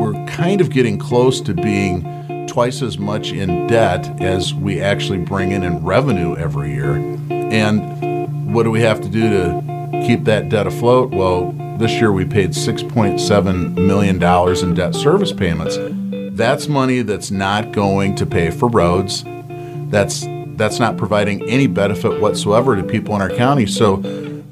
We're kind of getting close to being twice as much in debt as we actually bring in in revenue every year. And what do we have to do to keep that debt afloat? Well, this year we paid $6.7 million in debt service payments. That's money that's not going to pay for roads. That's that's not providing any benefit whatsoever to people in our county. So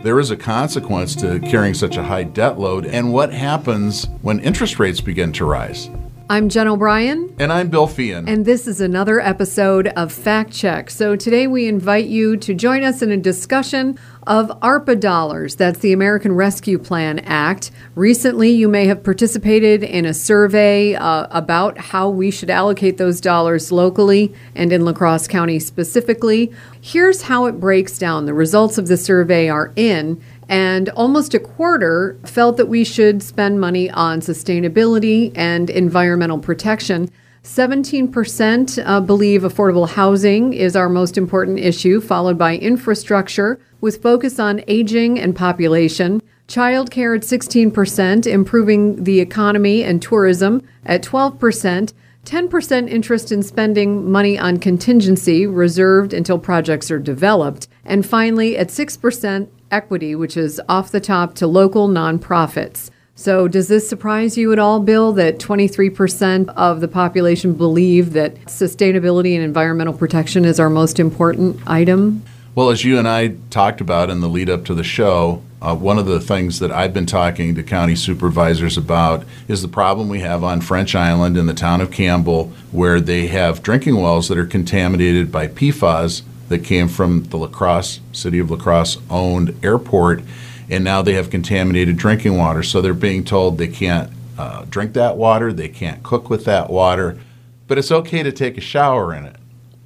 there is a consequence to carrying such a high debt load. And what happens when interest rates begin to rise? I'm Jen O'Brien. And I'm Bill Feehan. And this is another episode of Fact Check. So today we invite you to join us in a discussion of ARPA dollars. That's the American Rescue Plan Act. Recently, you may have participated in a survey uh, about how we should allocate those dollars locally and in La Crosse County specifically. Here's how it breaks down. The results of the survey are in and almost a quarter felt that we should spend money on sustainability and environmental protection. 17% uh, believe affordable housing is our most important issue, followed by infrastructure, with focus on aging and population. Childcare at 16%, improving the economy and tourism at 12%, 10% interest in spending money on contingency reserved until projects are developed, and finally at 6%, equity, which is off the top to local nonprofits. So, does this surprise you at all, Bill, that 23% of the population believe that sustainability and environmental protection is our most important item? Well, as you and I talked about in the lead up to the show, uh, one of the things that I've been talking to county supervisors about is the problem we have on French Island in the town of Campbell, where they have drinking wells that are contaminated by PFAS that came from the La Crosse, city of La Crosse owned airport, and now they have contaminated drinking water. So they're being told they can't uh, drink that water, they can't cook with that water, but it's okay to take a shower in it.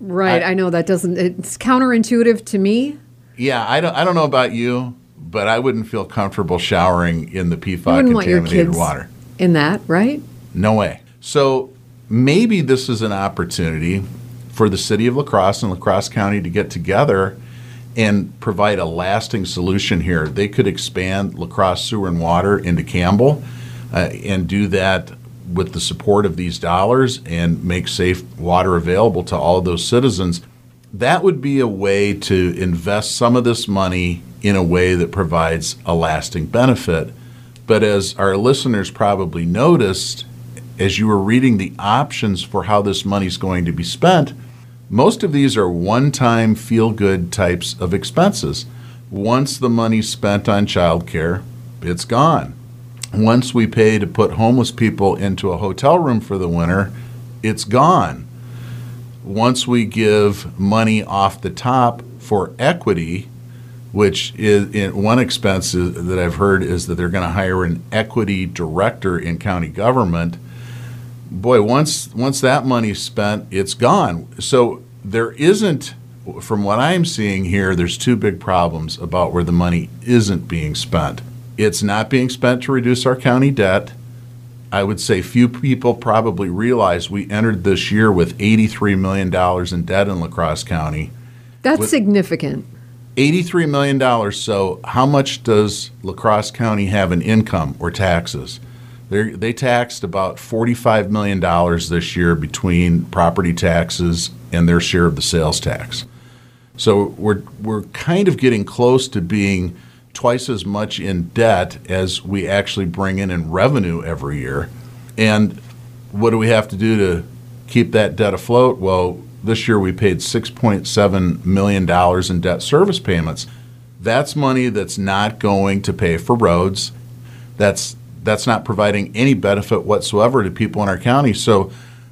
Right, I, I know that doesn't. It's counterintuitive to me. Yeah, I don't. I don't know about you, but I wouldn't feel comfortable showering in the PFAS contaminated water. In that, right? No way. So maybe this is an opportunity for the city of La Crosse and La Crosse County to get together and provide a lasting solution here. They could expand La Crosse Sewer and Water into Campbell uh, and do that with the support of these dollars and make safe water available to all of those citizens. That would be a way to invest some of this money in a way that provides a lasting benefit. But as our listeners probably noticed, as you were reading the options for how this money is going to be spent, most of these are one time feel good types of expenses. Once the money's spent on childcare, it's gone. Once we pay to put homeless people into a hotel room for the winter, it's gone. Once we give money off the top for equity, which is one expense that I've heard is that they're going to hire an equity director in county government boy, once once that money's spent, it's gone. So there isn't, from what I'm seeing here, there's two big problems about where the money isn't being spent. It's not being spent to reduce our county debt. I would say few people probably realize we entered this year with $83 million in debt in La Crosse County. That's with significant. $83 million. So, how much does La Crosse County have in income or taxes? They taxed about $45 million this year between property taxes and their share of the sales tax. So we're, we're kind of getting close to being twice as much in debt as we actually bring in in revenue every year. And what do we have to do to keep that debt afloat? Well, this year we paid $6.7 million in debt service payments. That's money that's not going to pay for roads. That's that's not providing any benefit whatsoever to people in our county. So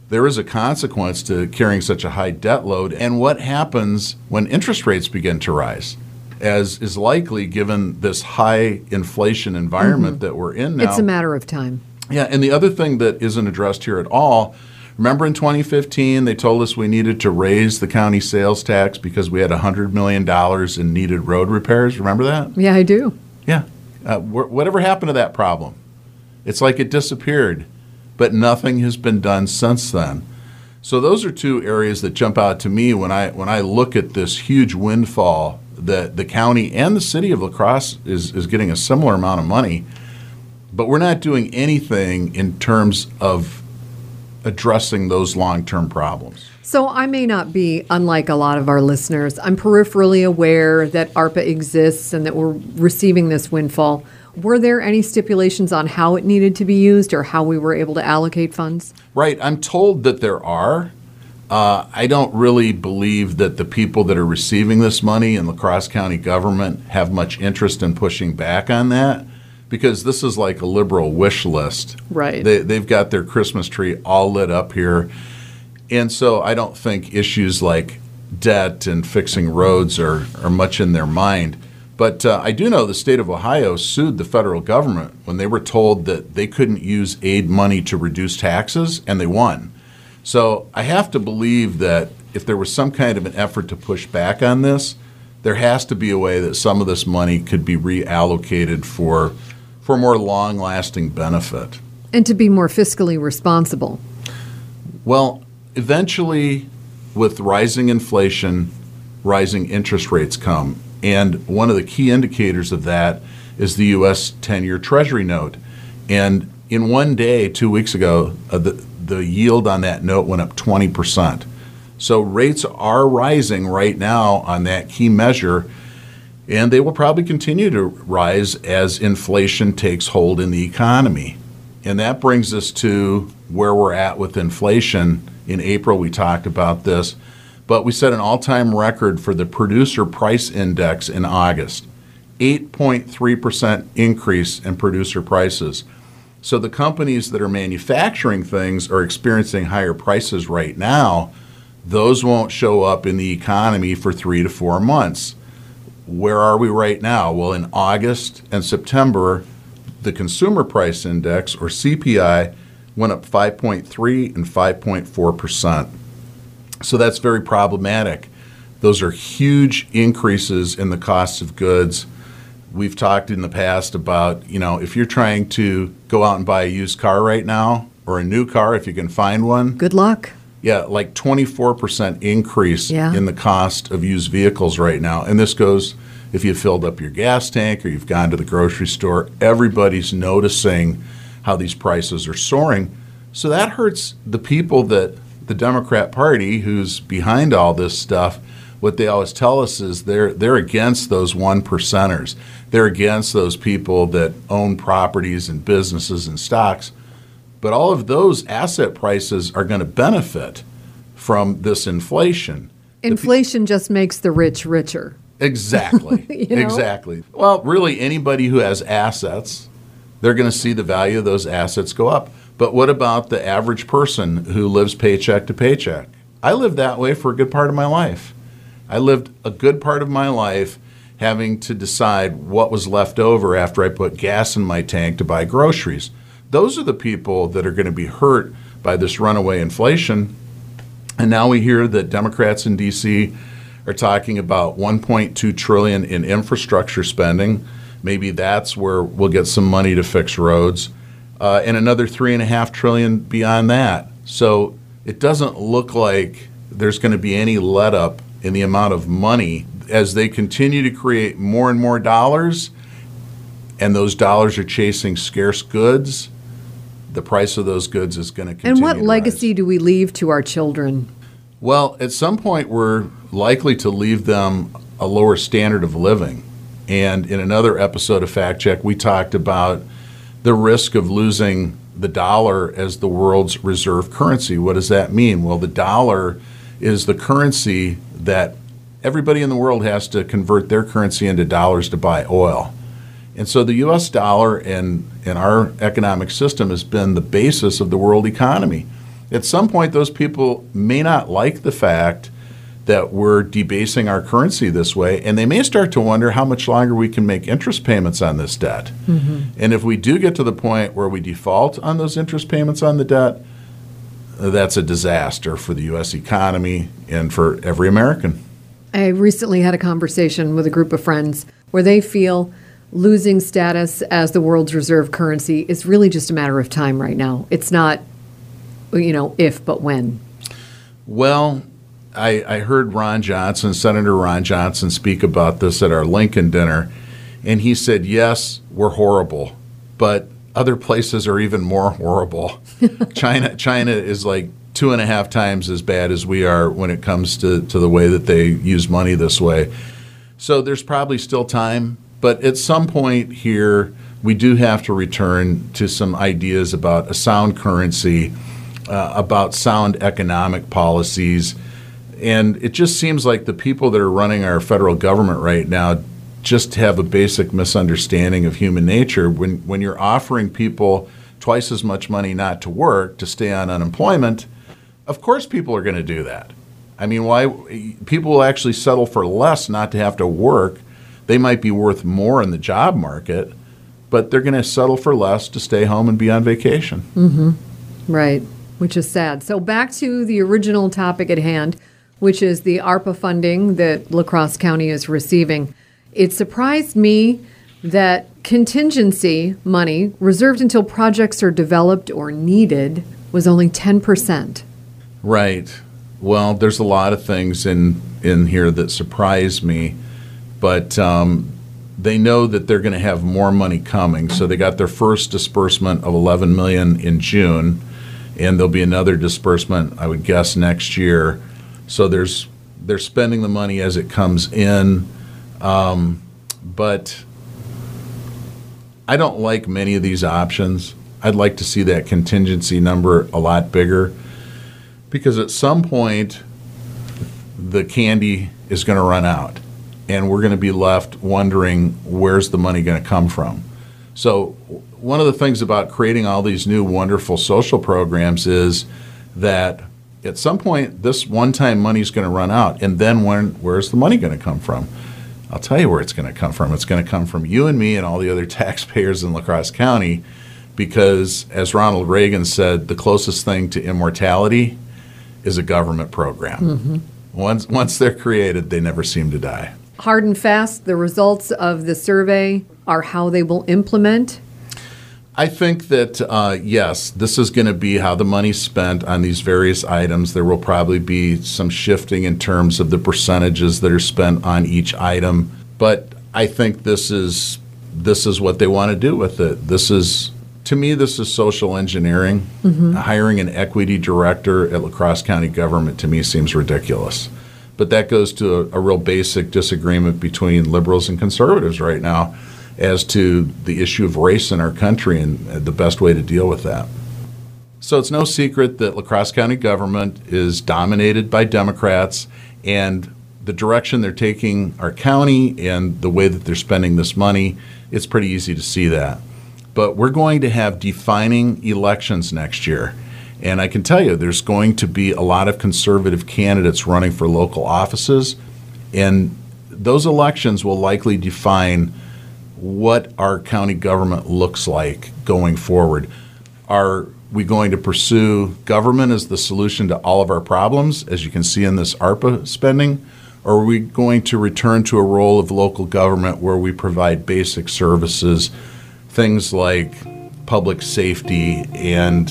there is a consequence to carrying such a high debt load. And what happens when interest rates begin to rise? As is likely given this high inflation environment mm-hmm. that we're in now. It's a matter of time. Yeah, and the other thing that isn't addressed here at all remember in 2015 they told us we needed to raise the county sales tax because we had $100 million in needed road repairs. Remember that? Yeah, I do. Yeah. Uh, wh- whatever happened to that problem? It's like it disappeared, but nothing has been done since then. So those are two areas that jump out to me when I when I look at this huge windfall that the county and the city of La Crosse is, is getting a similar amount of money. but we're not doing anything in terms of addressing those long term problems. So I may not be unlike a lot of our listeners. I'm peripherally aware that ARPA exists and that we're receiving this windfall. Were there any stipulations on how it needed to be used or how we were able to allocate funds? Right. I'm told that there are. Uh, I don't really believe that the people that are receiving this money in La Crosse County government have much interest in pushing back on that because this is like a liberal wish list. Right. They, they've got their Christmas tree all lit up here. And so I don't think issues like debt and fixing roads are, are much in their mind. But uh, I do know the state of Ohio sued the federal government when they were told that they couldn't use aid money to reduce taxes, and they won. So I have to believe that if there was some kind of an effort to push back on this, there has to be a way that some of this money could be reallocated for for more long-lasting benefit. And to be more fiscally responsible. Well, eventually, with rising inflation, rising interest rates come. And one of the key indicators of that is the U.S. 10 year Treasury note. And in one day, two weeks ago, uh, the, the yield on that note went up 20%. So rates are rising right now on that key measure, and they will probably continue to rise as inflation takes hold in the economy. And that brings us to where we're at with inflation. In April, we talked about this, but we set an all time record for the producer price index in August 8.3% increase in producer prices. So the companies that are manufacturing things are experiencing higher prices right now. Those won't show up in the economy for three to four months. Where are we right now? Well, in August and September, the consumer price index, or CPI, went up 5.3 and 5.4 percent. So that's very problematic. Those are huge increases in the cost of goods. We've talked in the past about, you know, if you're trying to go out and buy a used car right now or a new car, if you can find one, Good luck. yeah, like 24% increase Yeah. in the cost of used vehicles right now. And this goes if you filled up your gas tank or you've gone to the grocery store, everybody's noticing how these prices are soaring. So that hurts the people that the Democrat Party, who's behind all this stuff, what they always tell us is they're they're against those one percenters. They're against those people that own properties and businesses and stocks. But all of those asset prices are going to benefit from this inflation. Inflation just makes the rich richer. Exactly. You know? Exactly. Well, really, anybody who has assets, they're going to see the value of those assets go up. But what about the average person who lives paycheck to paycheck? I lived that way for a good part of my life. I lived a good part of my life having to decide what was left over after I put gas in my tank to buy groceries. Those are the people that are going to be hurt by this runaway inflation. And now we hear that Democrats in D.C. are talking about 1.2 trillion in infrastructure spending. Maybe that's where we'll get some money to fix roads, uh, and another three and a half trillion beyond that. So it doesn't look like there's going to be any let up in the amount of money as they continue to create more and more dollars, and those dollars are chasing scarce goods. The price of those goods is going to continue. And what to rise. legacy do we leave to our children? Well, at some point, we're likely to leave them a lower standard of living. And in another episode of Fact Check, we talked about the risk of losing the dollar as the world's reserve currency. What does that mean? Well, the dollar is the currency that everybody in the world has to convert their currency into dollars to buy oil. And so the US dollar and, and our economic system has been the basis of the world economy. At some point, those people may not like the fact that we're debasing our currency this way, and they may start to wonder how much longer we can make interest payments on this debt. Mm-hmm. And if we do get to the point where we default on those interest payments on the debt, that's a disaster for the U.S. economy and for every American. I recently had a conversation with a group of friends where they feel losing status as the world's reserve currency is really just a matter of time right now. It's not, you know, if, but when. Well, I, I heard Ron Johnson, Senator Ron Johnson, speak about this at our Lincoln dinner, and he said, Yes, we're horrible, but other places are even more horrible. China China is like two and a half times as bad as we are when it comes to, to the way that they use money this way. So there's probably still time, but at some point here, we do have to return to some ideas about a sound currency, uh, about sound economic policies. And it just seems like the people that are running our federal government right now just have a basic misunderstanding of human nature. When, when you're offering people twice as much money not to work, to stay on unemployment, of course, people are going to do that. I mean, why people will actually settle for less not to have to work. They might be worth more in the job market, but they're going to settle for less to stay home and be on vacation. Mm-hmm. Right, which is sad. So back to the original topic at hand, which is the ARPA funding that La Crosse County is receiving. It surprised me that contingency money reserved until projects are developed or needed was only 10%. Right. Well, there's a lot of things in in here that surprise me, but um, they know that they're going to have more money coming. So they got their first disbursement of 11 million in June, and there'll be another disbursement, I would guess, next year. So there's they're spending the money as it comes in, um, but I don't like many of these options. I'd like to see that contingency number a lot bigger because at some point the candy is going to run out and we're going to be left wondering where's the money going to come from. So one of the things about creating all these new wonderful social programs is that at some point this one-time money is going to run out and then when where's the money going to come from? I'll tell you where it's going to come from. It's going to come from you and me and all the other taxpayers in La Crosse County because as Ronald Reagan said, the closest thing to immortality is a government program. Mm-hmm. Once once they're created, they never seem to die. Hard and fast, the results of the survey are how they will implement. I think that uh, yes, this is going to be how the money's spent on these various items. There will probably be some shifting in terms of the percentages that are spent on each item, but I think this is this is what they want to do with it. This is to me, this is social engineering. Mm-hmm. Hiring an equity director at La Crosse County government to me seems ridiculous. But that goes to a, a real basic disagreement between liberals and conservatives right now as to the issue of race in our country and the best way to deal with that. So it's no secret that La Crosse County government is dominated by Democrats, and the direction they're taking our county and the way that they're spending this money, it's pretty easy to see that but we're going to have defining elections next year. And I can tell you, there's going to be a lot of conservative candidates running for local offices, and those elections will likely define what our county government looks like going forward. Are we going to pursue government as the solution to all of our problems, as you can see in this ARPA spending? Or are we going to return to a role of local government where we provide basic services? things like public safety and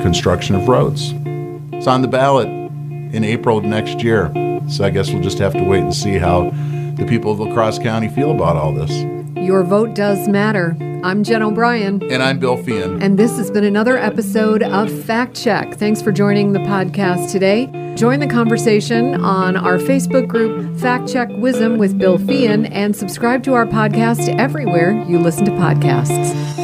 construction of roads. It's on the ballot in April of next year. So I guess we'll just have to wait and see how the people of La Crosse County feel about all this. Your vote does matter. I'm Jen O'Brien. And I'm Bill Feehan. And this has been another episode of Fact Check. Thanks for joining the podcast today. Join the conversation on our Facebook group, Fact Check Wisdom with Bill Feehan, and subscribe to our podcast everywhere you listen to podcasts.